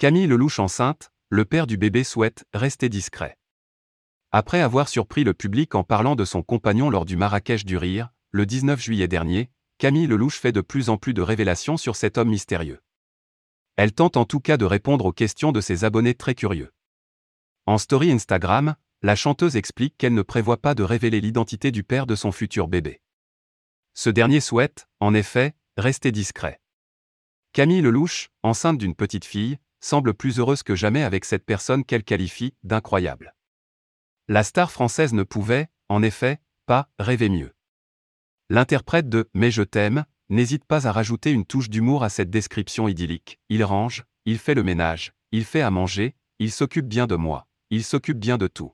Camille Lelouch enceinte, le père du bébé souhaite rester discret. Après avoir surpris le public en parlant de son compagnon lors du Marrakech du Rire, le 19 juillet dernier, Camille Lelouch fait de plus en plus de révélations sur cet homme mystérieux. Elle tente en tout cas de répondre aux questions de ses abonnés très curieux. En story Instagram, la chanteuse explique qu'elle ne prévoit pas de révéler l'identité du père de son futur bébé. Ce dernier souhaite, en effet, rester discret. Camille Lelouch, enceinte d'une petite fille, semble plus heureuse que jamais avec cette personne qu'elle qualifie d'incroyable. La star française ne pouvait, en effet, pas rêver mieux. L'interprète de Mais je t'aime n'hésite pas à rajouter une touche d'humour à cette description idyllique. Il range, il fait le ménage, il fait à manger, il s'occupe bien de moi, il s'occupe bien de tout.